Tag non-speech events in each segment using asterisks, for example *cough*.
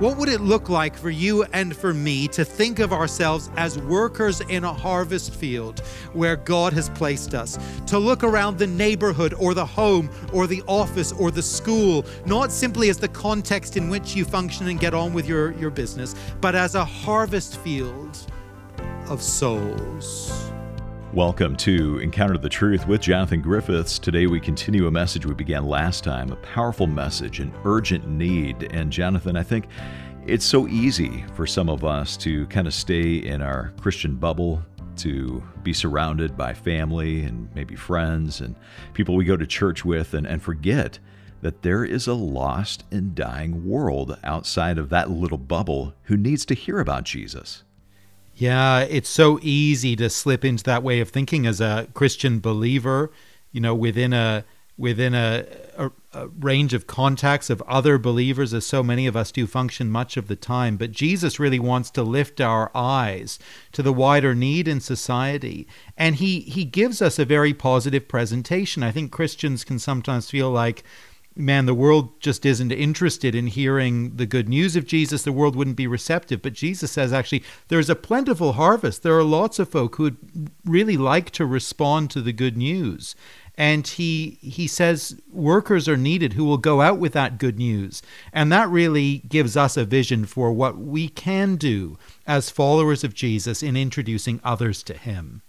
What would it look like for you and for me to think of ourselves as workers in a harvest field where God has placed us? To look around the neighborhood or the home or the office or the school, not simply as the context in which you function and get on with your, your business, but as a harvest field of souls. Welcome to Encounter the Truth with Jonathan Griffiths. Today we continue a message we began last time, a powerful message, an urgent need. And Jonathan, I think it's so easy for some of us to kind of stay in our Christian bubble, to be surrounded by family and maybe friends and people we go to church with, and, and forget that there is a lost and dying world outside of that little bubble who needs to hear about Jesus. Yeah, it's so easy to slip into that way of thinking as a Christian believer, you know, within a within a, a, a, range of contacts of other believers, as so many of us do function much of the time. But Jesus really wants to lift our eyes to the wider need in society. And he, he gives us a very positive presentation. I think Christians can sometimes feel like, man, the world just isn't interested in hearing the good news of Jesus. The world wouldn't be receptive. But Jesus says, actually, there's a plentiful harvest. There are lots of folk who would really like to respond to the good news. And he he says workers are needed who will go out with that good news. And that really gives us a vision for what we can do as followers of Jesus in introducing others to him.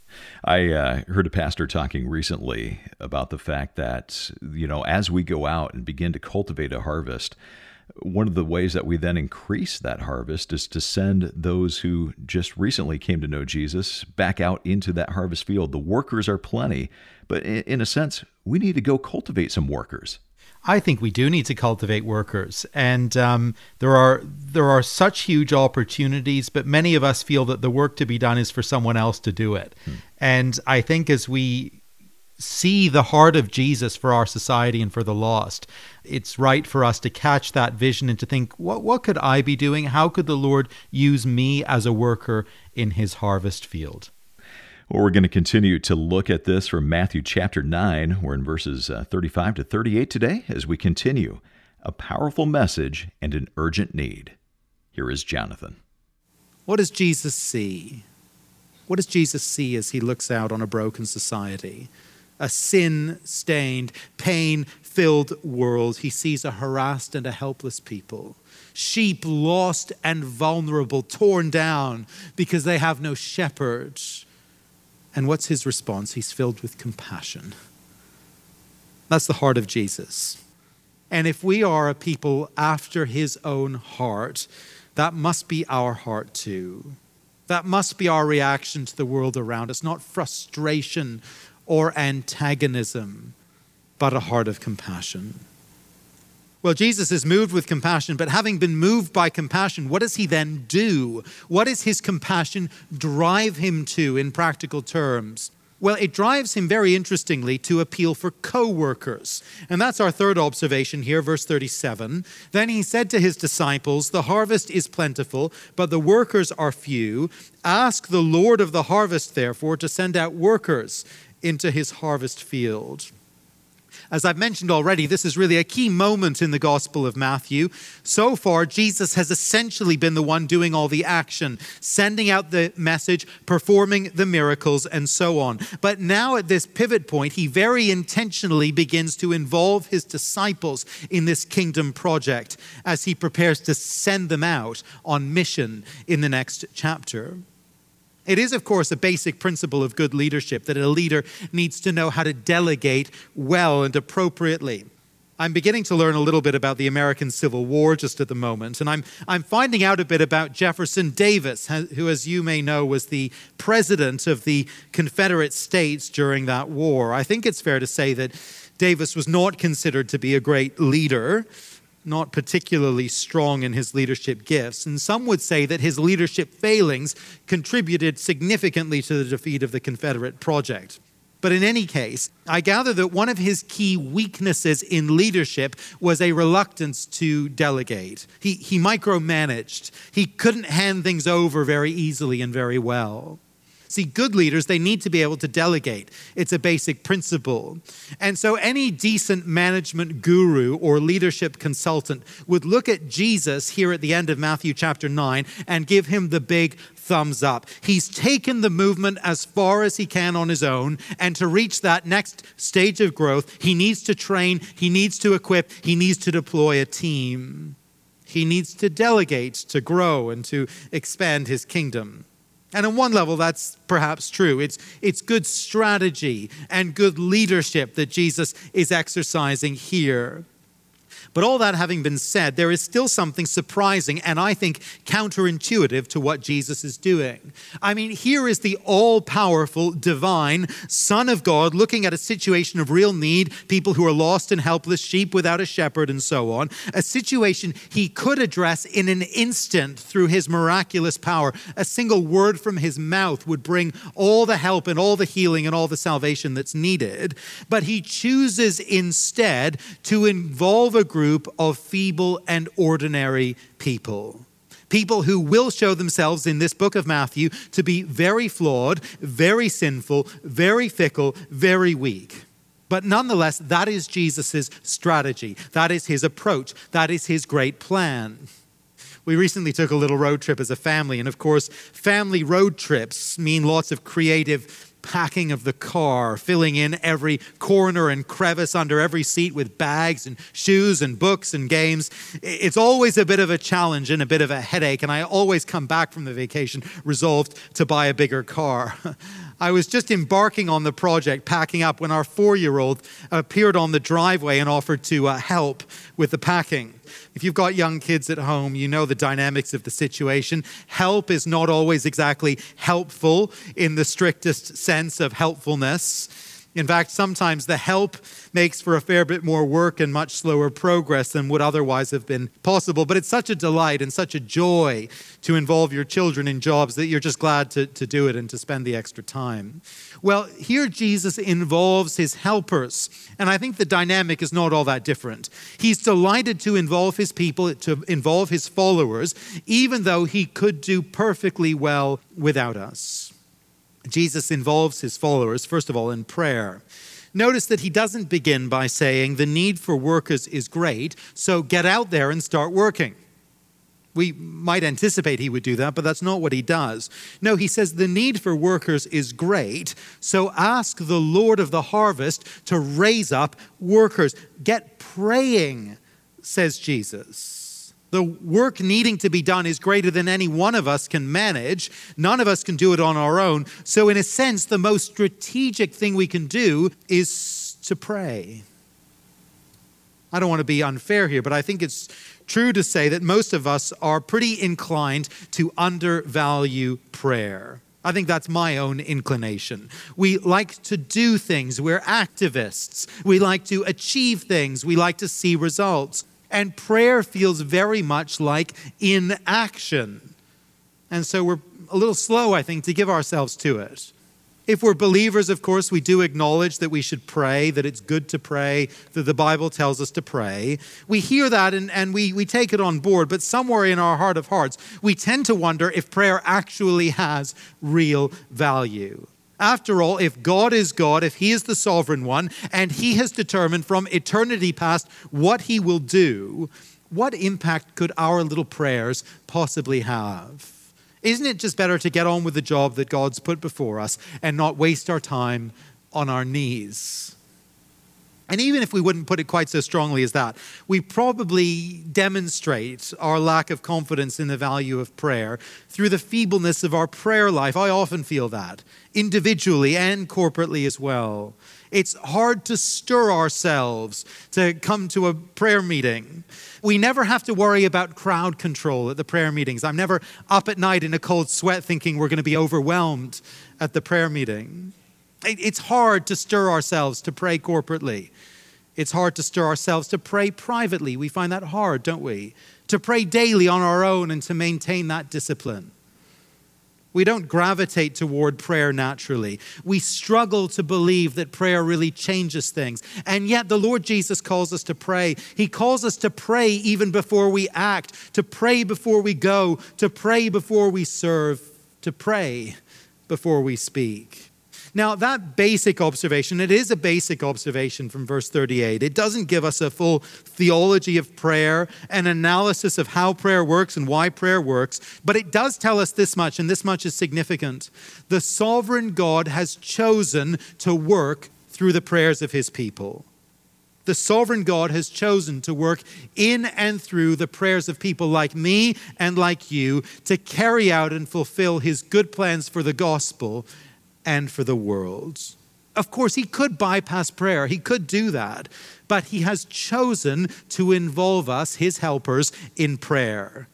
I uh, heard a pastor talking recently about the fact that, you know, as we go out and begin to cultivate a harvest, one of the ways that we then increase that harvest is to send those who just recently came to know Jesus back out into that harvest field. The workers are plenty, but in a sense, we need to go cultivate some workers. I think we do need to cultivate workers, and um, there are there are such huge opportunities, but many of us feel that the work to be done is for someone else to do it. Hmm. And I think as we see the heart of Jesus for our society and for the lost, it's right for us to catch that vision and to think, what what could I be doing? How could the Lord use me as a worker in His harvest field? Well, we're going to continue to look at this from Matthew chapter 9. We're in verses uh, 35 to 38 today as we continue a powerful message and an urgent need. Here is Jonathan. What does Jesus see? What does Jesus see as he looks out on a broken society? A sin stained, pain filled world. He sees a harassed and a helpless people. Sheep lost and vulnerable, torn down because they have no shepherd and what's his response? He's filled with compassion. That's the heart of Jesus. And if we are a people after his own heart, that must be our heart too. That must be our reaction to the world around us, not frustration or antagonism, but a heart of compassion. Well, Jesus is moved with compassion, but having been moved by compassion, what does he then do? What does his compassion drive him to in practical terms? Well, it drives him very interestingly to appeal for co workers. And that's our third observation here, verse 37. Then he said to his disciples, The harvest is plentiful, but the workers are few. Ask the Lord of the harvest, therefore, to send out workers into his harvest field. As I've mentioned already, this is really a key moment in the Gospel of Matthew. So far, Jesus has essentially been the one doing all the action, sending out the message, performing the miracles, and so on. But now, at this pivot point, he very intentionally begins to involve his disciples in this kingdom project as he prepares to send them out on mission in the next chapter. It is, of course, a basic principle of good leadership that a leader needs to know how to delegate well and appropriately. I'm beginning to learn a little bit about the American Civil War just at the moment, and I'm, I'm finding out a bit about Jefferson Davis, who, as you may know, was the president of the Confederate States during that war. I think it's fair to say that Davis was not considered to be a great leader not particularly strong in his leadership gifts, and some would say that his leadership failings contributed significantly to the defeat of the Confederate project. But in any case, I gather that one of his key weaknesses in leadership was a reluctance to delegate. He, he micromanaged, he couldn't hand things over very easily and very well. See, good leaders, they need to be able to delegate. It's a basic principle. And so, any decent management guru or leadership consultant would look at Jesus here at the end of Matthew chapter 9 and give him the big thumbs up. He's taken the movement as far as he can on his own, and to reach that next stage of growth, he needs to train, he needs to equip, he needs to deploy a team. He needs to delegate to grow and to expand his kingdom. And on one level, that's perhaps true. It's, it's good strategy and good leadership that Jesus is exercising here. But all that having been said, there is still something surprising and I think counterintuitive to what Jesus is doing. I mean, here is the all powerful, divine Son of God looking at a situation of real need, people who are lost and helpless, sheep without a shepherd, and so on. A situation he could address in an instant through his miraculous power. A single word from his mouth would bring all the help and all the healing and all the salvation that's needed. But he chooses instead to involve a group of feeble and ordinary people. People who will show themselves in this book of Matthew to be very flawed, very sinful, very fickle, very weak. But nonetheless, that is Jesus' strategy. That is his approach. That is his great plan. We recently took a little road trip as a family, and of course, family road trips mean lots of creative packing of the car, filling in every corner and crevice under every seat with bags and shoes and books and games. It's always a bit of a challenge and a bit of a headache, and I always come back from the vacation resolved to buy a bigger car. *laughs* I was just embarking on the project, packing up, when our four year old appeared on the driveway and offered to uh, help with the packing. If you've got young kids at home, you know the dynamics of the situation. Help is not always exactly helpful in the strictest sense of helpfulness. In fact, sometimes the help makes for a fair bit more work and much slower progress than would otherwise have been possible. But it's such a delight and such a joy to involve your children in jobs that you're just glad to, to do it and to spend the extra time. Well, here Jesus involves his helpers. And I think the dynamic is not all that different. He's delighted to involve his people, to involve his followers, even though he could do perfectly well without us. Jesus involves his followers, first of all, in prayer. Notice that he doesn't begin by saying, The need for workers is great, so get out there and start working. We might anticipate he would do that, but that's not what he does. No, he says the need for workers is great, so ask the Lord of the harvest to raise up workers. Get praying, says Jesus. The work needing to be done is greater than any one of us can manage. None of us can do it on our own. So, in a sense, the most strategic thing we can do is to pray. I don't want to be unfair here, but I think it's true to say that most of us are pretty inclined to undervalue prayer. I think that's my own inclination. We like to do things. We're activists. We like to achieve things. We like to see results. And prayer feels very much like inaction. And so we're a little slow, I think, to give ourselves to it. If we're believers, of course, we do acknowledge that we should pray, that it's good to pray, that the Bible tells us to pray. We hear that and, and we, we take it on board, but somewhere in our heart of hearts, we tend to wonder if prayer actually has real value. After all, if God is God, if He is the sovereign one, and He has determined from eternity past what He will do, what impact could our little prayers possibly have? Isn't it just better to get on with the job that God's put before us and not waste our time on our knees? And even if we wouldn't put it quite so strongly as that, we probably demonstrate our lack of confidence in the value of prayer through the feebleness of our prayer life. I often feel that, individually and corporately as well. It's hard to stir ourselves to come to a prayer meeting. We never have to worry about crowd control at the prayer meetings. I'm never up at night in a cold sweat thinking we're going to be overwhelmed at the prayer meeting. It's hard to stir ourselves to pray corporately. It's hard to stir ourselves to pray privately. We find that hard, don't we? To pray daily on our own and to maintain that discipline. We don't gravitate toward prayer naturally. We struggle to believe that prayer really changes things. And yet, the Lord Jesus calls us to pray. He calls us to pray even before we act, to pray before we go, to pray before we serve, to pray before we speak. Now, that basic observation, it is a basic observation from verse 38. It doesn't give us a full theology of prayer, an analysis of how prayer works and why prayer works, but it does tell us this much, and this much is significant. The sovereign God has chosen to work through the prayers of his people. The sovereign God has chosen to work in and through the prayers of people like me and like you to carry out and fulfill his good plans for the gospel and for the world. Of course, he could bypass prayer, he could do that, but he has chosen to involve us, his helpers, in prayer.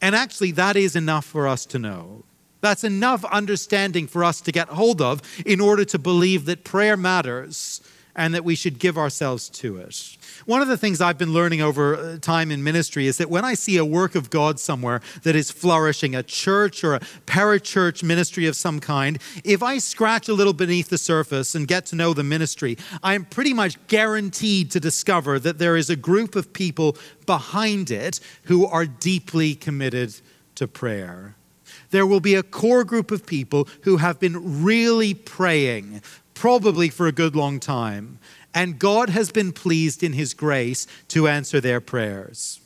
And actually, that is enough for us to know. That's enough understanding for us to get hold of in order to believe that prayer matters and that we should give ourselves to it. One of the things I've been learning over uh, time in ministry is that when I see a work of God somewhere that is flourishing, a church or a parachurch ministry of some kind, if I scratch a little beneath the surface and get to know the ministry, I'm pretty much guaranteed to discover that there is a group of people behind it who are deeply committed to prayer there will be a core group of people who have been really praying, probably for a good long time. And God has been pleased in His grace to answer their prayers.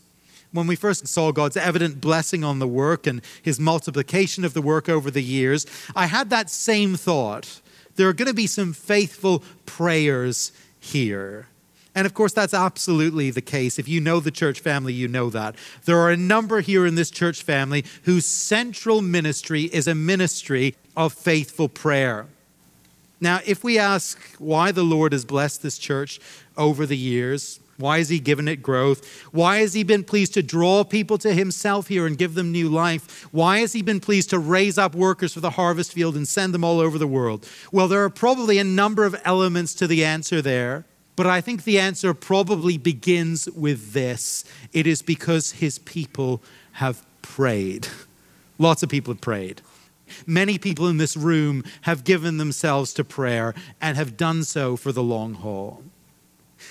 When we first saw God's evident blessing on the work and His multiplication of the work over the years, I had that same thought. There are going to be some faithful prayers here. And of course, that's absolutely the case. If you know the church family, you know that. There are a number here in this church family whose central ministry is a ministry of faithful prayer. Now, if we ask why the Lord has blessed this church over the years, why has He given it growth? Why has He been pleased to draw people to Himself here and give them new life? Why has He been pleased to raise up workers for the harvest field and send them all over the world? Well, there are probably a number of elements to the answer there, but I think the answer probably begins with this it is because His people have prayed. Lots of people have prayed. Many people in this room have given themselves to prayer and have done so for the long haul.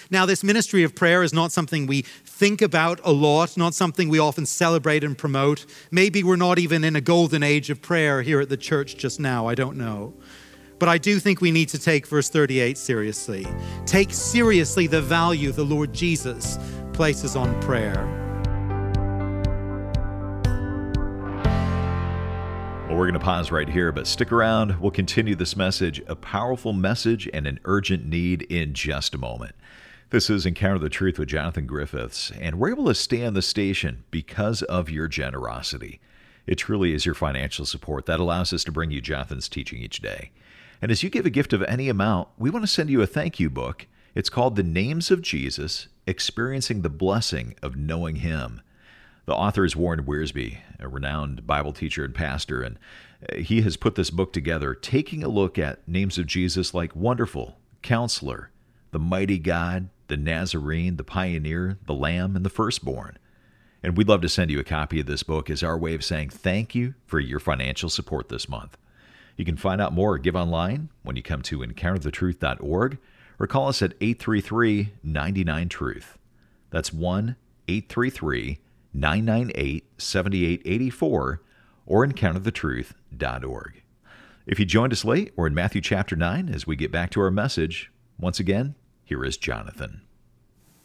Now, this ministry of prayer is not something we think about a lot, not something we often celebrate and promote. Maybe we're not even in a golden age of prayer here at the church just now, I don't know. But I do think we need to take verse 38 seriously. Take seriously the value the Lord Jesus places on prayer. Well, we're going to pause right here, but stick around. We'll continue this message, a powerful message and an urgent need in just a moment. This is Encounter the Truth with Jonathan Griffiths, and we're able to stay on the station because of your generosity. It truly is your financial support that allows us to bring you Jonathan's teaching each day. And as you give a gift of any amount, we want to send you a thank you book. It's called The Names of Jesus Experiencing the Blessing of Knowing Him. The author is Warren Wiersbe, a renowned Bible teacher and pastor, and uh, he has put this book together, taking a look at names of Jesus like Wonderful, Counselor, the Mighty God, the Nazarene, the Pioneer, the Lamb, and the Firstborn. And we'd love to send you a copy of this book as our way of saying thank you for your financial support this month. You can find out more or give online when you come to encounterthetruth.org or call us at 833 99 Truth. That's 1 833 998 7884 or encounterthetruth.org. If you joined us late, we're in Matthew chapter 9 as we get back to our message. Once again, here is Jonathan.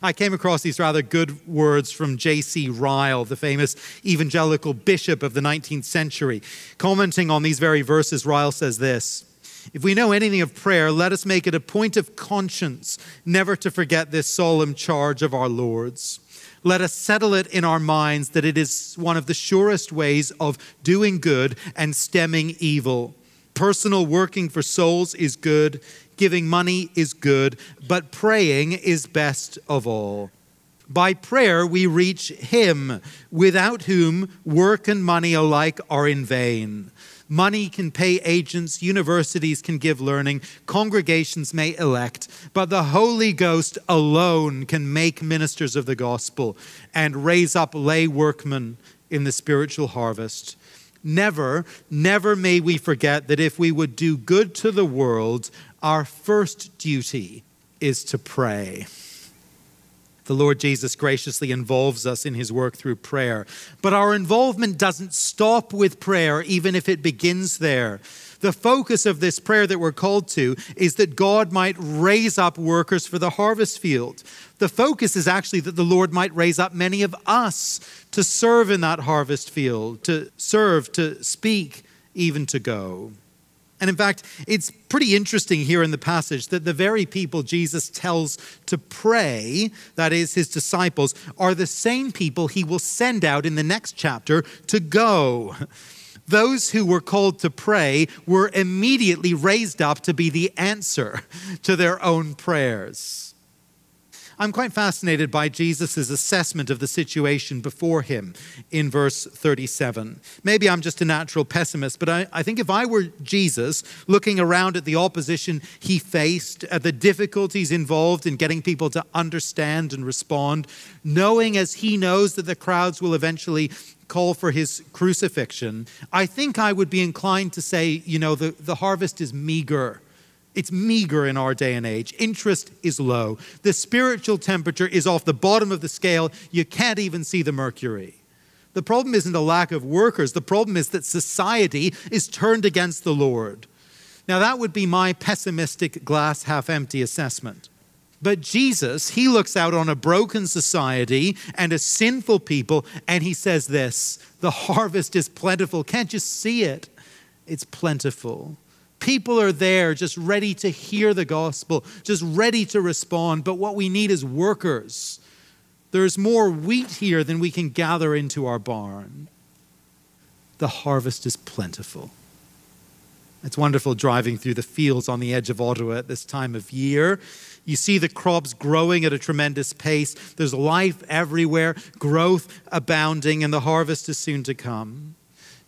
I came across these rather good words from J.C. Ryle, the famous evangelical bishop of the 19th century. Commenting on these very verses, Ryle says this If we know anything of prayer, let us make it a point of conscience never to forget this solemn charge of our Lord's let us settle it in our minds that it is one of the surest ways of doing good and stemming evil. Personal working for souls is good, giving money is good, but praying is best of all. By prayer, we reach Him, without whom work and money alike are in vain. Money can pay agents, universities can give learning, congregations may elect, but the Holy Ghost alone can make ministers of the gospel and raise up lay workmen in the spiritual harvest. Never, never may we forget that if we would do good to the world, our first duty is to pray. The Lord Jesus graciously involves us in his work through prayer. But our involvement doesn't stop with prayer, even if it begins there. The focus of this prayer that we're called to is that God might raise up workers for the harvest field. The focus is actually that the Lord might raise up many of us to serve in that harvest field, to serve, to speak, even to go. And in fact, it's pretty interesting here in the passage that the very people Jesus tells to pray, that is, his disciples, are the same people he will send out in the next chapter to go. Those who were called to pray were immediately raised up to be the answer to their own prayers. I'm quite fascinated by Jesus' assessment of the situation before him in verse 37. Maybe I'm just a natural pessimist, but I, I, think if I were Jesus, looking around at the opposition he faced, at the difficulties involved in getting people to understand and respond, knowing as he knows that the crowds will eventually call for his crucifixion, I think I would be inclined to say, you know, the, the harvest is meager it's meager in our day and age. Interest is low. The spiritual temperature is off the bottom of the scale. You can't even see the mercury. The problem isn't a lack of workers, the problem is that society is turned against the Lord. Now, that would be my pessimistic glass half empty assessment. But Jesus, he looks out on a broken society and a sinful people, and he says this The harvest is plentiful. Can't you see it? It's plentiful. People are there just ready to hear the gospel, just ready to respond. But what we need is workers. There's more wheat here than we can gather into our barn. The harvest is plentiful. It's wonderful driving through the fields on the edge of Ottawa at this time of year. You see the crops growing at a tremendous pace. There's life everywhere, growth abounding, and the harvest is soon to come.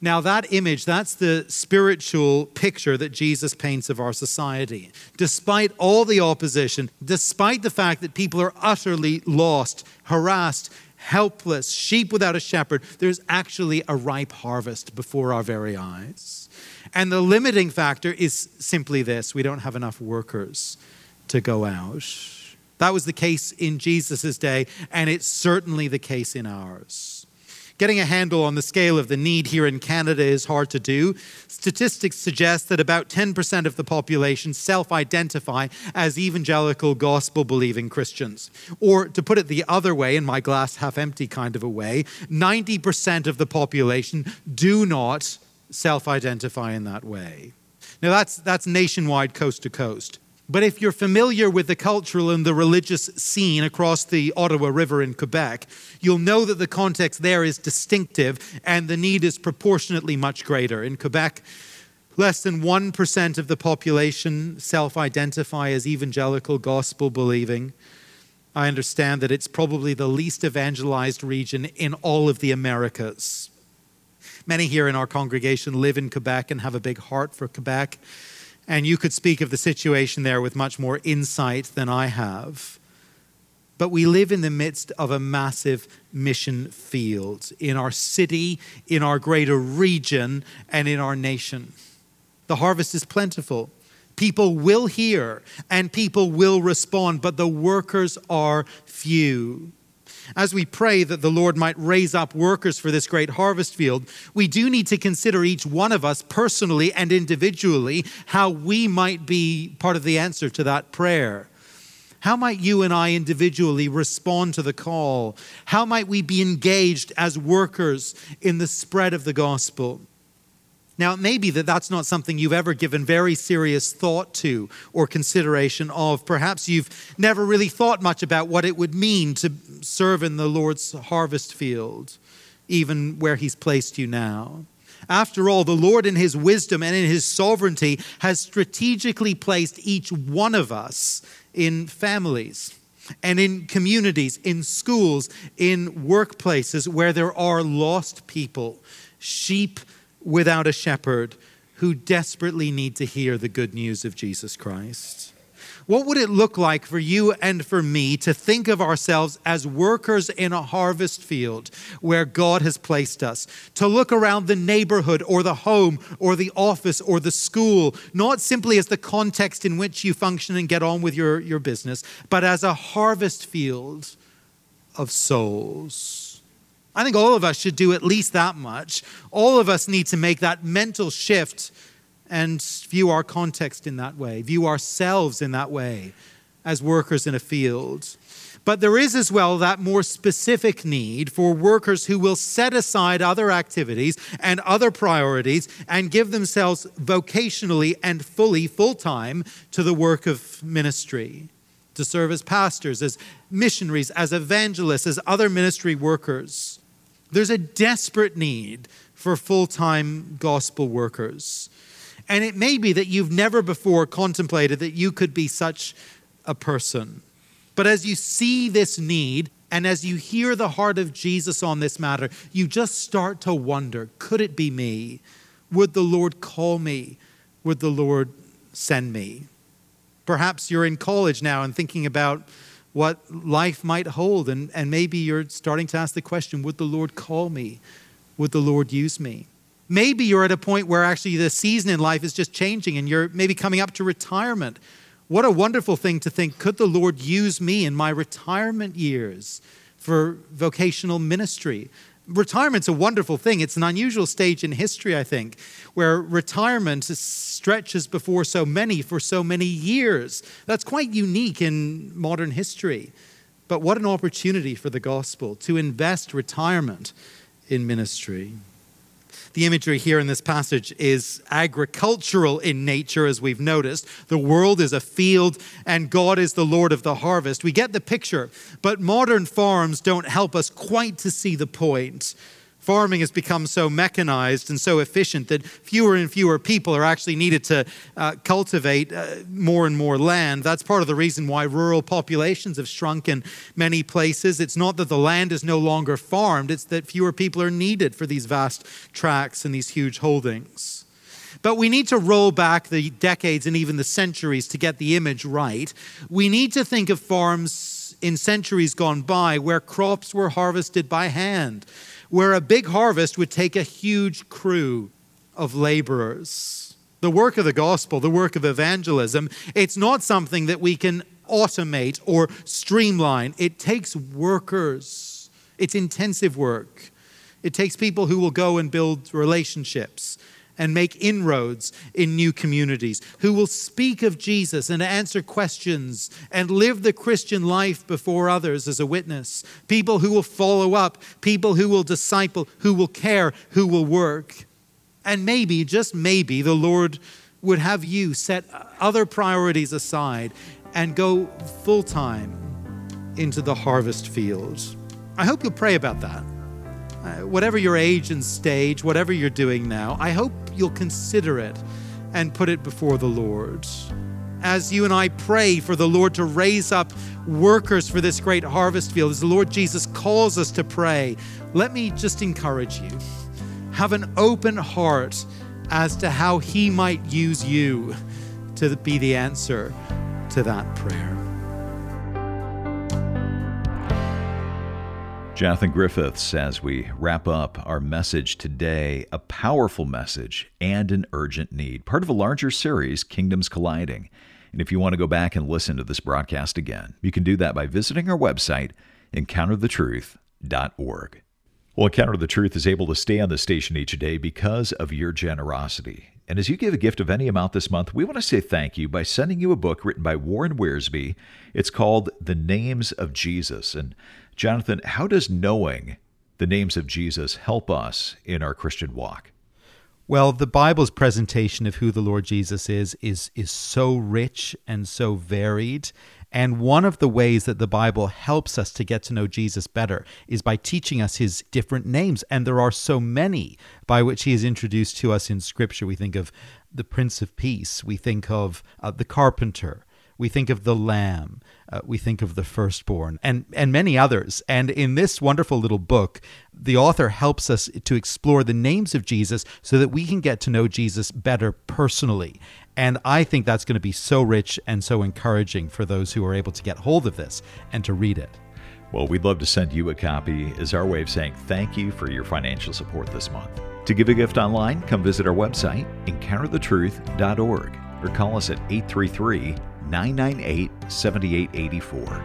Now, that image, that's the spiritual picture that Jesus paints of our society. Despite all the opposition, despite the fact that people are utterly lost, harassed, helpless, sheep without a shepherd, there's actually a ripe harvest before our very eyes. And the limiting factor is simply this we don't have enough workers to go out. That was the case in Jesus' day, and it's certainly the case in ours. Getting a handle on the scale of the need here in Canada is hard to do. Statistics suggest that about 10% of the population self identify as evangelical gospel believing Christians. Or to put it the other way, in my glass half empty kind of a way, 90% of the population do not self identify in that way. Now, that's, that's nationwide, coast to coast. But if you're familiar with the cultural and the religious scene across the Ottawa River in Quebec, you'll know that the context there is distinctive and the need is proportionately much greater. In Quebec, less than 1% of the population self identify as evangelical gospel believing. I understand that it's probably the least evangelized region in all of the Americas. Many here in our congregation live in Quebec and have a big heart for Quebec. And you could speak of the situation there with much more insight than I have. But we live in the midst of a massive mission field in our city, in our greater region, and in our nation. The harvest is plentiful. People will hear and people will respond, but the workers are few. As we pray that the Lord might raise up workers for this great harvest field, we do need to consider each one of us personally and individually how we might be part of the answer to that prayer. How might you and I individually respond to the call? How might we be engaged as workers in the spread of the gospel? Now, it may be that that's not something you've ever given very serious thought to or consideration of. Perhaps you've never really thought much about what it would mean to serve in the Lord's harvest field, even where He's placed you now. After all, the Lord, in His wisdom and in His sovereignty, has strategically placed each one of us in families and in communities, in schools, in workplaces where there are lost people, sheep without a shepherd who desperately need to hear the good news of Jesus Christ? What would it look like for you and for me to think of ourselves as workers in a harvest field where God has placed us? To look around the neighborhood or the home or the office or the school, not simply as the context in which you function and get on with your, your business, but as a harvest field of souls. I think all of us should do at least that much. All of us need to make that mental shift and view our context in that way, view ourselves in that way as workers in a field. But there is as well that more specific need for workers who will set aside other activities and other priorities and give themselves vocationally and fully, full time, to the work of ministry, to serve as pastors, as missionaries, as evangelists, as other ministry workers. There's a desperate need for full time gospel workers. And it may be that you've never before contemplated that you could be such a person. But as you see this need, and as you hear the heart of Jesus on this matter, you just start to wonder could it be me? Would the Lord call me? Would the Lord send me? Perhaps you're in college now and thinking about what life might hold, and, and maybe you're starting to ask the question Would the Lord call me? Would the Lord use me? Maybe you're at a point where actually the season in life is just changing and you're maybe coming up to retirement what a wonderful thing to think could the Lord use me in my retirement years for vocational ministry? Retirement's a wonderful thing. It's an unusual stage in history, I think, where retirement stretches before so many for so many years. That's quite unique in modern history. But what an opportunity for the gospel to invest retirement in ministry. The imagery here in this passage is agricultural in nature, as we've noticed. The world is a field, and God is the Lord of the harvest. We get the picture, but modern farms don't help us quite to see the point farming has become so mechanized and so efficient that fewer and fewer people are actually needed to uh, cultivate uh, more and more land. That's part of the reason why rural populations have shrunk in many places. It's not that the land is no longer farmed, it's that fewer people are needed for these vast tracts and these huge holdings. But we need to roll back the decades and even the centuries to get the image right. We need to think of farms in centuries gone by where crops were harvested by hand where a big harvest would take a huge crew of laborers. The work of the gospel, the work of evangelism, it's not something that we can automate or streamline. It takes workers, it's intensive work. It takes people who will go and build relationships and make inroads in new communities, who will speak of Jesus and answer questions and live the Christian life before others as a witness, people who will follow up, people who will disciple, who will care, who will work. And maybe, just maybe, the Lord would have you set other priorities aside and go full time into the harvest field. I hope you'll pray about that. Uh, whatever your age and stage, whatever you're doing now, I hope you'll consider it and put it before the Lord. As you and I pray for the Lord to raise up workers for this great harvest field, as the Lord Jesus calls us to pray, let me just encourage you. Have an open heart as to how He might use you to be the answer to that prayer. Jonathan Griffiths, as we wrap up our message today, a powerful message and an urgent need, part of a larger series, Kingdoms Colliding. And if you want to go back and listen to this broadcast again, you can do that by visiting our website, encounterthetruth.org. Well, Encounter the Truth is able to stay on the station each day because of your generosity. And as you give a gift of any amount this month, we want to say thank you by sending you a book written by Warren Wiersbe. It's called The Names of Jesus. And Jonathan, how does knowing the names of Jesus help us in our Christian walk? Well, the Bible's presentation of who the Lord Jesus is is is so rich and so varied. And one of the ways that the Bible helps us to get to know Jesus better is by teaching us his different names. And there are so many by which he is introduced to us in Scripture. We think of the Prince of Peace, we think of uh, the Carpenter, we think of the lamb, uh, we think of the firstborn, and, and many others. And in this wonderful little book, the author helps us to explore the names of Jesus so that we can get to know Jesus better personally. And I think that's going to be so rich and so encouraging for those who are able to get hold of this and to read it. Well, we'd love to send you a copy as our way of saying thank you for your financial support this month. To give a gift online, come visit our website, encounterthetruth.org, or call us at 833 998 7884.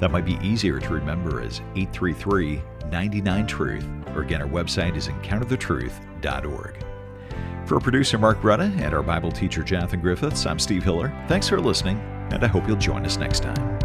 That might be easier to remember as 833 99 Truth, or again, our website is encounterthetruth.org. For producer Mark Rutta and our Bible teacher Jonathan Griffiths, I'm Steve Hiller. Thanks for listening, and I hope you'll join us next time.